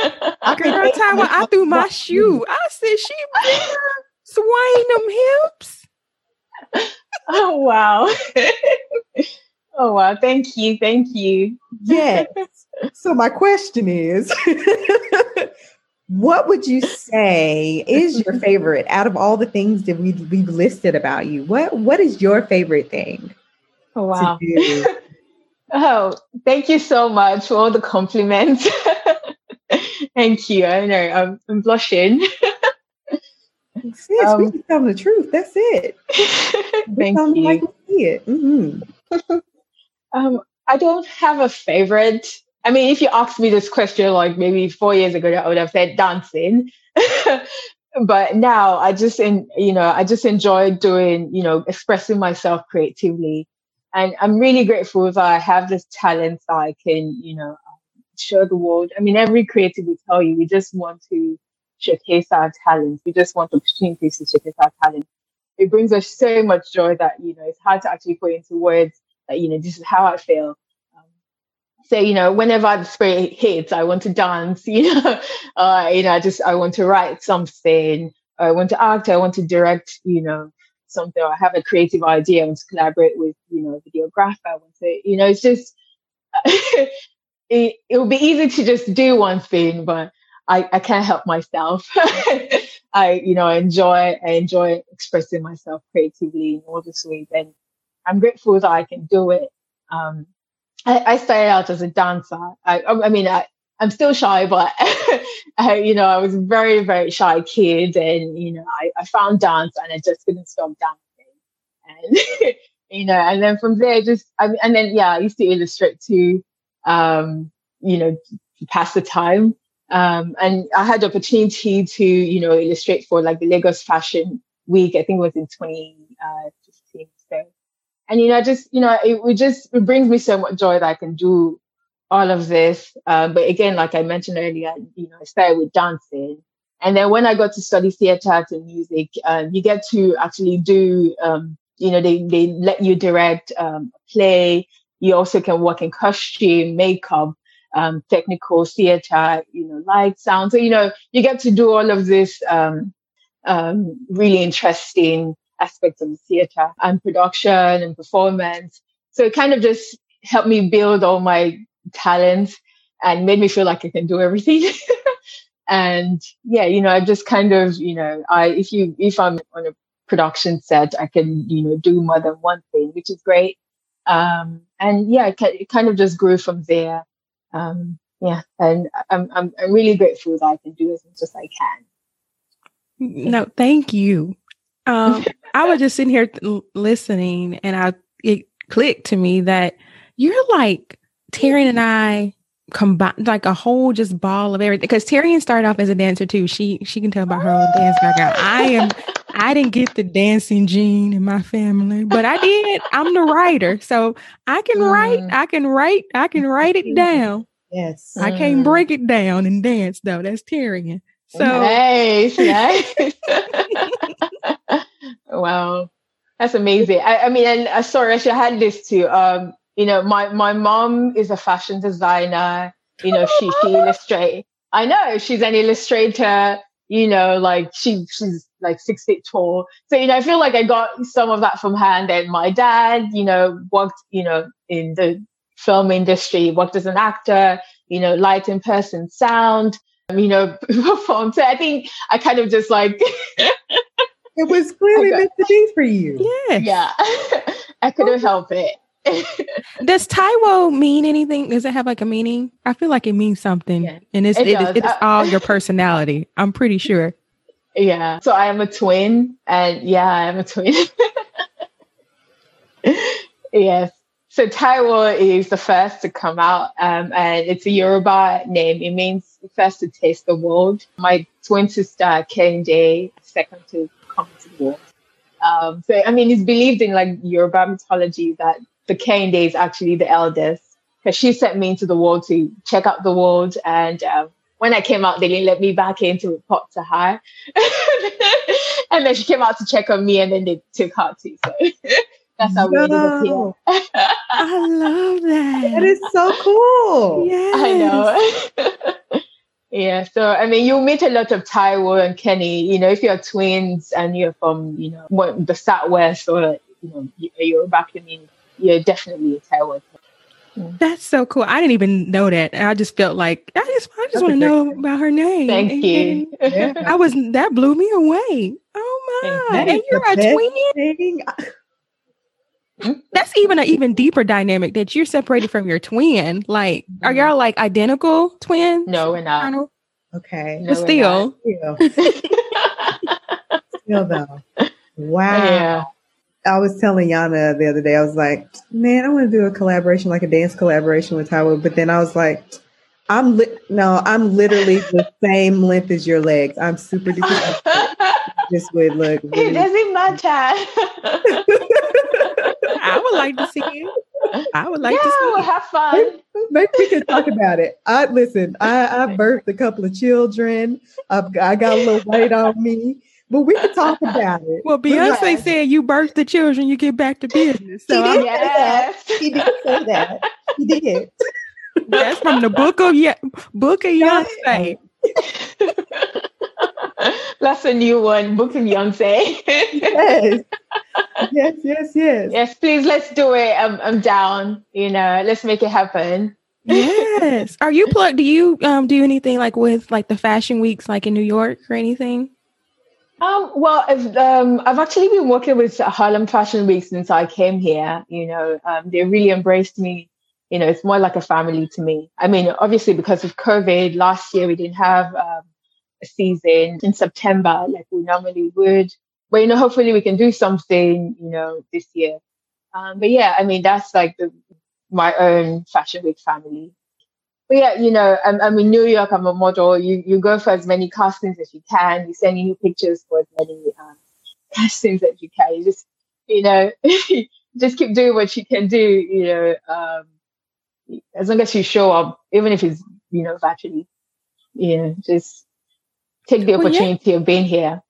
I can every time when I threw my shoe, I said she swaying them hips. oh wow. oh wow. Thank you. Thank you. Yes. so my question is what would you say is your favorite out of all the things that we we've listed about you? What what is your favorite thing? Oh wow. oh, thank you so much for all the compliments. Thank you. I know I'm, I'm blushing. Sis, um, we just telling the truth. That's it. Thank you. Like see it. Mm-hmm. um, I don't have a favorite. I mean, if you asked me this question like maybe four years ago, I would have said dancing. but now I just, in, you know, I just enjoy doing, you know, expressing myself creatively. And I'm really grateful that I have this talent that I can, you know, show the world. I mean, every creative will tell you, we just want to showcase our talents. We just want opportunities to showcase our talent. It brings us so much joy that, you know, it's hard to actually put into words that, you know, this is how I feel. Um, so, you know, whenever the spirit hits, I want to dance, you know, uh, you know, I just, I want to write something. I want to act. I want to direct, you know, something. I have a creative idea. I want to collaborate with, you know, a videographer. I want to, you know, it's just, it, it would be easy to just do one thing, but I, I can't help myself. I, you know, I enjoy, I enjoy expressing myself creatively in all this ways. And I'm grateful that I can do it. Um, I, I started out as a dancer. I, I mean, I, I'm still shy, but I, you know, I was a very, very shy kid, and you know, I, I found dance, and I just couldn't stop dancing, and you know, and then from there, just I and then yeah, I used to illustrate too, um, you know, pass the time. Um, and I had the opportunity to, you know, illustrate for like the Lagos Fashion Week. I think it was in 2015. so, and you know, just you know, it, it just it brings me so much joy that I can do all of this. Uh, but again, like I mentioned earlier, you know, I started with dancing, and then when I got to study theatre and music, um, you get to actually do, um, you know, they they let you direct um, play. You also can work in costume, makeup um, technical theater, you know, light, sound. So, you know, you get to do all of this um, um, really interesting aspects of the theater and production and performance. So it kind of just helped me build all my talents and made me feel like I can do everything. and yeah, you know, I just kind of, you know, I if you if I'm on a production set, I can, you know, do more than one thing, which is great. Um, and yeah, it, it kind of just grew from there um, yeah, and I'm, I'm I'm really grateful that I can do as much as I can. No, thank you. Um, I was just sitting here listening, and I it clicked to me that you're like Tyrian and I combined, like a whole just ball of everything. Because Tyrian started off as a dancer too. She she can tell about her own dance background. I am I didn't get the dancing gene in my family, but I did. I'm the writer. So I can mm. write, I can write, I can write it down. Yes. I can't mm. break it down and dance though. That's Tyrian. So nice, nice. wow. That's amazing. I, I mean, and uh, sorry, I should had this too. Um, you know, my my mom is a fashion designer. You know, she she illustrate. I know she's an illustrator you know, like she she's like six feet tall. So, you know, I feel like I got some of that from her. And then my dad, you know, worked, you know, in the film industry, worked as an actor, you know, light in person, sound, um, you know, performed. So I think I kind of just like it was clearly meant to be for you. Yeah. Yeah. I couldn't help it. does Taiwo mean anything? Does it have like a meaning? I feel like it means something, yeah, and it's it, it, is, it is uh, all your personality. I'm pretty sure. Yeah. So I am a twin, and yeah, I am a twin. yes. So Taiwo is the first to come out, um, and it's a Yoruba name. It means first to taste the world. My twin sister Kehinde, second to come to the world. Um, so I mean, it's believed in like Yoruba mythology that the Kane is actually the eldest because she sent me into the world to check out the world. And um, when I came out, they didn't let me back in to report to her. and then she came out to check on me and then they took her too. So that's how Yo, we ended up here. I love that. That is so cool. Yeah. I know. yeah. So, I mean, you'll meet a lot of Taiwo and Kenny. You know, if you're twins and you're from, you know, the Southwest or, you know, you're back in you're definitely a Taiwo. That's so cool. I didn't even know that. I just felt like I just I just want to know about her name. Thank and, you. And I was that blew me away. Oh my! And, and you're a twin. Hmm? That's even an even deeper dynamic that you're separated from your twin. Like, are mm-hmm. y'all like identical twins? No, we're not. Okay. But still. Still. still though. Wow. Yeah. I was telling Yana the other day, I was like, man, I want to do a collaboration, like a dance collaboration with Tyler. But then I was like, I'm li- no, I'm literally the same length as your legs. I'm super duper. this would look. It Really, doesn't matter. I would like to see you. I would like yeah, to see we'll have fun. maybe we can talk about it. I listen. I, I birthed a couple of children. I've I got a little weight on me, but we can talk about it. Well, But Beyonce like, said you birth the children, you get back to business. So He did. Yes. he did say that. He did. that's from the book of Ye- book of Beyonce. That's a new one. Book of Beyonce. Yes. Yes. Yes. Yes. yes, please, let's do it. I'm, I'm down. You know, let's make it happen. Yes. Are you plugged? Do you um do anything like with like the fashion weeks like in New York or anything? Um, well, I've, um, I've actually been working with Harlem Fashion Week since I came here. You know, um, they really embraced me. You know, it's more like a family to me. I mean, obviously because of COVID, last year we didn't have um, a season in September like we normally would. But you know, hopefully we can do something. You know, this year. Um, but yeah, I mean, that's like the my own Fashion Week family. But yeah, you know, I'm, I'm in New York. I'm a model. You you go for as many castings as you can. You send new pictures for as many um, castings as you can. You just, you know, just keep doing what you can do. You know, um, as long as you show up, even if it's you know virtually, you know, just take the Well, yeah. opportunity of being here.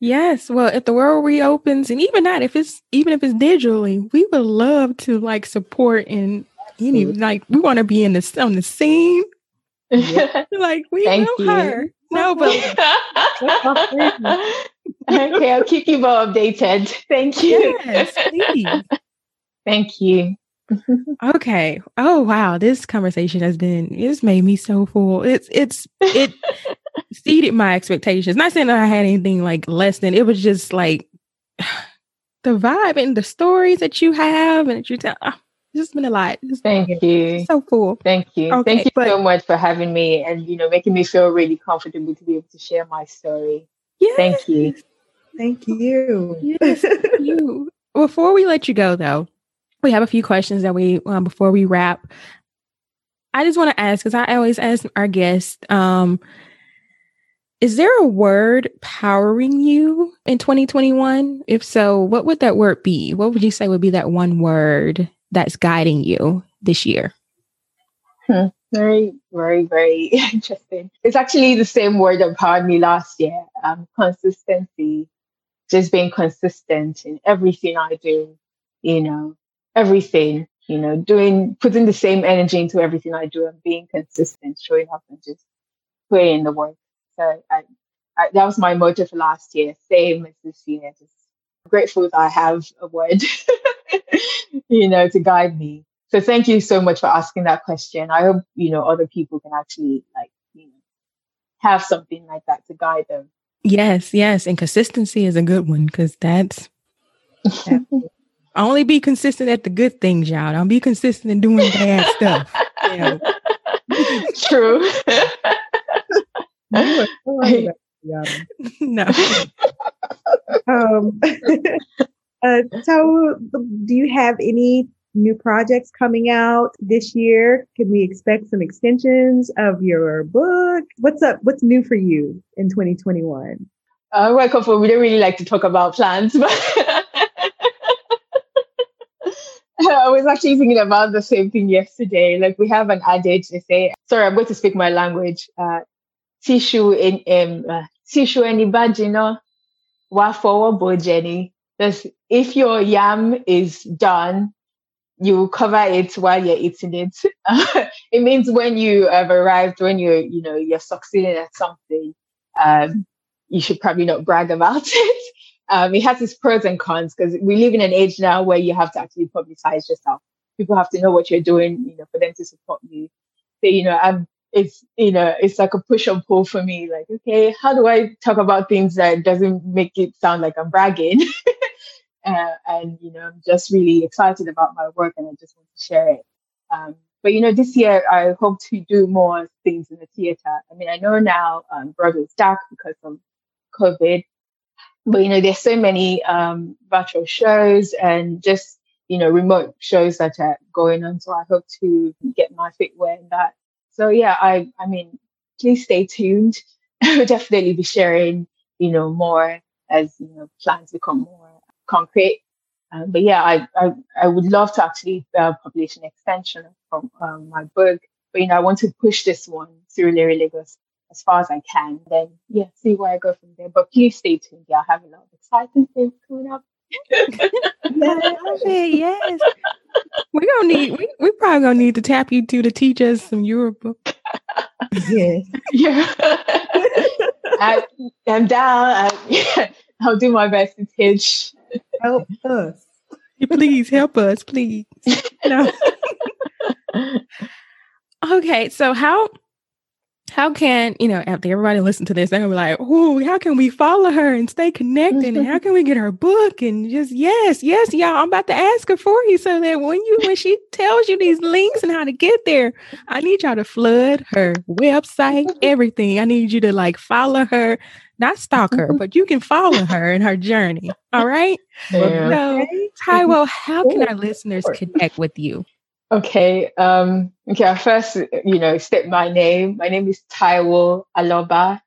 Yes. Well, if the world reopens, and even that, if it's even if it's digitally, we would love to like support and any like we want to be in the on the scene. Like we Thank know you. her. No, but okay, I'll keep you all updated. Thank you. yes, please. Thank you. Okay. Oh wow, this conversation has been it's made me so full. It's it's it exceeded my expectations. Not saying that I had anything like less than it was just like the vibe and the stories that you have and that you tell. ah, It's just been a lot. It's Thank you. so cool. Thank you. Okay, Thank you but- so much for having me and you know making me feel really comfortable to be able to share my story. Yeah. Thank you. Thank you. Yes, you. Before we let you go, though, we have a few questions that we um, before we wrap. I just want to ask because I always ask our guests: um, Is there a word powering you in 2021? If so, what would that word be? What would you say would be that one word that's guiding you this year? Very, very, very interesting. It's actually the same word that powered me last year. Um, consistency, just being consistent in everything I do. You know, everything. You know, doing putting the same energy into everything I do and being consistent, showing up and just putting in the work. So I, I, that was my motto for last year. Same as this year. Just grateful that I have a word, you know, to guide me. So thank you so much for asking that question. I hope, you know, other people can actually like, you know, have something like that to guide them. Yes, yes, and consistency is a good one because that's only be consistent at the good things, y'all. Don't be consistent in doing bad stuff. Yeah. True. You so no. um, uh, so, do you have any new projects coming out this year? Can we expect some extensions of your book? What's up? What's new for you in 2021? uh, well, we don't really like to talk about plans, but I was actually thinking about the same thing yesterday. Like we have an adage, they say, sorry, I'm going to speak my language. Uh, tissue in, um, uh, tissue any bad, you know, wa forward Jenny. If your yam is done, you cover it while you're eating it. it means when you have arrived, when you're, you know, you're succeeding at something, um, you should probably not brag about it. Um, it has its pros and cons because we live in an age now where you have to actually publicize yourself. People have to know what you're doing, you know, for them to support you. So, you know, I'm, it's, you know, it's like a push and pull for me. Like, okay, how do I talk about things that doesn't make it sound like I'm bragging? uh, and, you know, I'm just really excited about my work and I just want to share it. Um, but you know, this year I hope to do more things in the theater. I mean, I know now um, Broadway's dark because of COVID, but you know, there's so many um, virtual shows and just you know remote shows that are going on. So I hope to get my feet wet in that. So yeah, I I mean, please stay tuned. I will definitely be sharing you know more as you know plans become more concrete. Um, but yeah, I, I, I would love to actually uh, publish an extension from um, my book. But you know, I want to push this one, through Surulere Lagos, as far as I can. Then yeah, see where I go from there. But please stay tuned. Yeah, I have a lot of exciting things coming up. yes. We're gonna need we we probably gonna need to tap you to to teach us some Yoruba. Yes. Yeah. I, I'm down. I, I'll do my best to teach. Help us. Please help us, please. No. okay, so how how can you know after everybody listen to this they're gonna be like oh how can we follow her and stay connected? And how can we get her book? And just yes yes y'all i'm about to ask her for you so that when you when she tells you these links and how to get there i need y'all to flood her website everything. I need you to like follow her not stalk her but you can follow her in her journey all right? Yeah. so taiwo how can our listeners connect with you Okay. Um, okay. I'll first, you know, state my name. My name is Taiwo Aloba.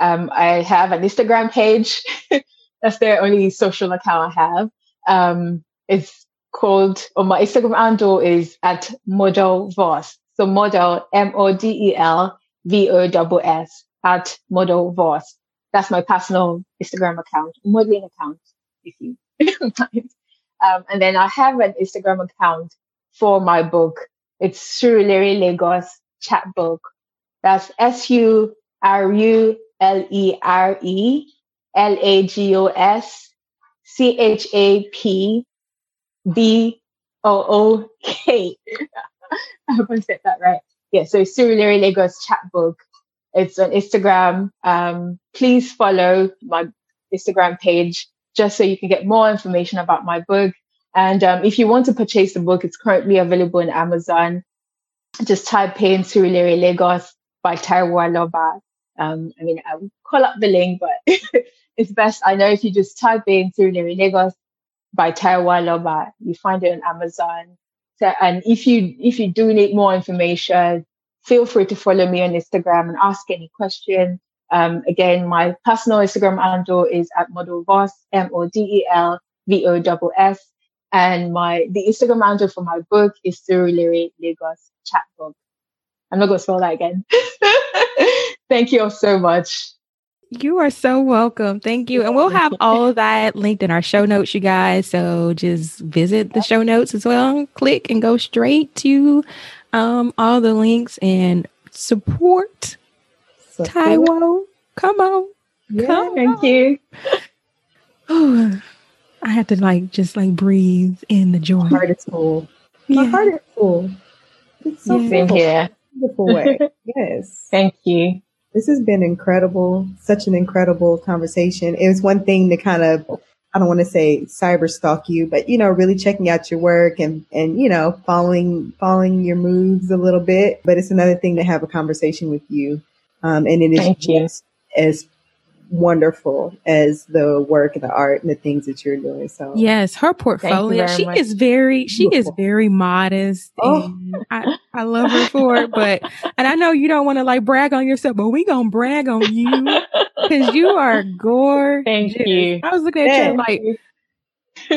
Um, I have an Instagram page. That's the only social account I have. Um, it's called, or my Instagram handle is at Model Voss. So model, M-O-D-E-L-V-O-S-S at Model Voss. That's my personal Instagram account, modeling account, if you mind. Um, and then I have an Instagram account for my book. It's Surulere Lagos chapbook. That's S U R U L E R E L A G O S C H A P B O O K. I hope I said that right. Yeah, so Surulere Lagos chapbook. It's on Instagram. Um, please follow my Instagram page just so you can get more information about my book. And um, if you want to purchase the book, it's currently available on Amazon. Just type in Surulere Lagos by Taiwo Aloba. Um, I mean, I will call up the link, but it's best. I know if you just type in Surulere Lagos by Taiwo Aloba, you find it on Amazon. So, and if you if you do need more information, feel free to follow me on Instagram and ask any question. Um, again, my personal Instagram handle is at Model Voss, M O D E L V O S S. And my the Instagram handle for my book is Surulere Lagos Chapbook. I'm not gonna spell that again. Thank you all so much. You are so welcome. Thank you. And we'll have all of that linked in our show notes, you guys. So just visit the show notes as well. Click and go straight to um, all the links and support Taiwo. Come on. Come Thank you. on. I have to like just like breathe in the joy. My heart is full. My Yeah. heart is full. It's so Yeah. Same full. here. Beautiful way. yes. Thank you. This has been incredible. Such an incredible conversation. It was one thing to kind of, I don't want to say cyber stalk you, but you know, really checking out your work and, and, you know, following, following your moves a little bit. But it's another thing to have a conversation with you. Um, and it is Thank you. just as wonderful as the work and the art and the things that you're doing. So Yes, her portfolio. She much. is very, she is very modest. Oh. I, I love her for it. But, and I know you don't want to like brag on yourself, but we gonna brag on you because you are gorgeous. Thank you. I was looking at you Yeah. like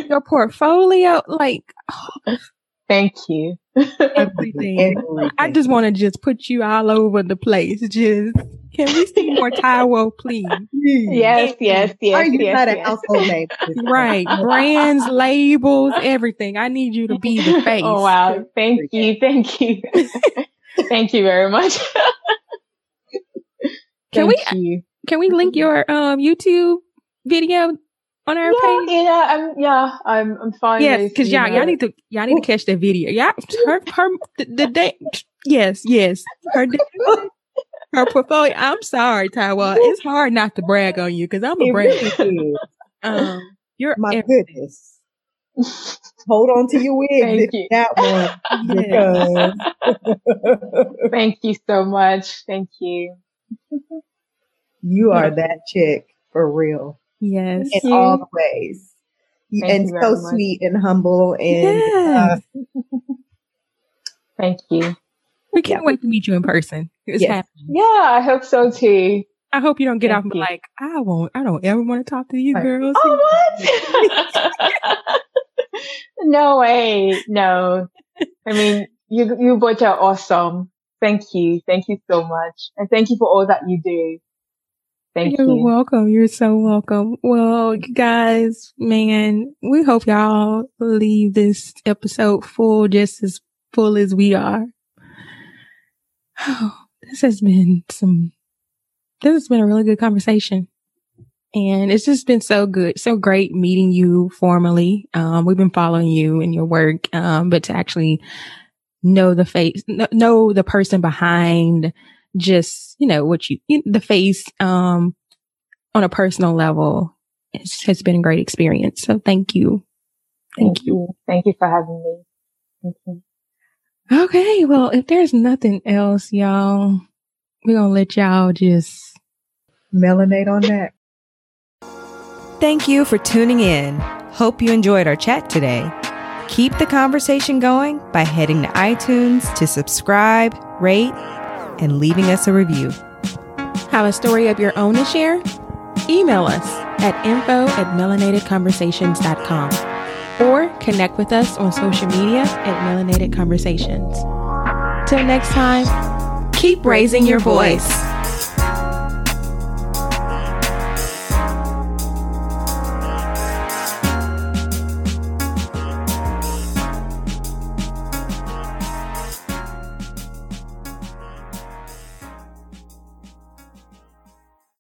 your portfolio, like oh. Thank you. Everything. I just want to just put you all over the place. Just can we see more Taiwo, please? Yes, yes, yes. Are you yes, not a yes. household name? Right, brands, labels, everything. I need you to be the face. Oh wow. Thank you. Thank you. Thank you very much. Can we- you. Can we link your um YouTube video on our Yeah, page? yeah, I'm yeah, I'm I'm fine. Yes, because you y'all y'all need to y'all need to catch that video. Yeah, her her the, the day. Yes, yes, her her portfolio. I'm sorry, Taiwo. It's hard not to brag on you because I'm a It brag. really. Um, you're My everything. goodness. Hold on to your wig Thank you. that one because Thank you so much. Thank you. You are that chick for real. Yes. In you. all the ways. Thank and so much. sweet and humble and yes. uh, Thank you. We can't yeah. wait to meet you in person. It's yes. happening. Yeah, I hope so too. I hope you don't get Thank off and be like, I won't, I don't ever want to talk to you girls. Oh, what? no way. No. I mean, you, you both are awesome. Thank you. Thank you so much. And thank you for all that you do. Thank You're you. You're welcome. You're so welcome. Well, guys, man, we hope y'all leave this episode full, just as full as we are. Oh, this has been some, this has been a really good conversation. And it's just been so good, so great meeting you formally. Um, we've been following you and your work, um, but to actually know the face, know the person behind just, you know, what you, the face, um, on a personal level it's, has been a great experience. So thank you. Thank, thank you. you. Thank you for having me. Thank you. Okay. Well, if there's nothing else, y'all, we're going to let y'all just melanate on that. Thank you for tuning in. Hope you enjoyed our chat today. Keep the conversation going by heading to iTunes to subscribe, rate, and leaving us a review. Have a story of your own to share? Email us at info at melanatedconversations.com or connect with us on social media at Melanated Conversations. Till next time, keep raising your voice.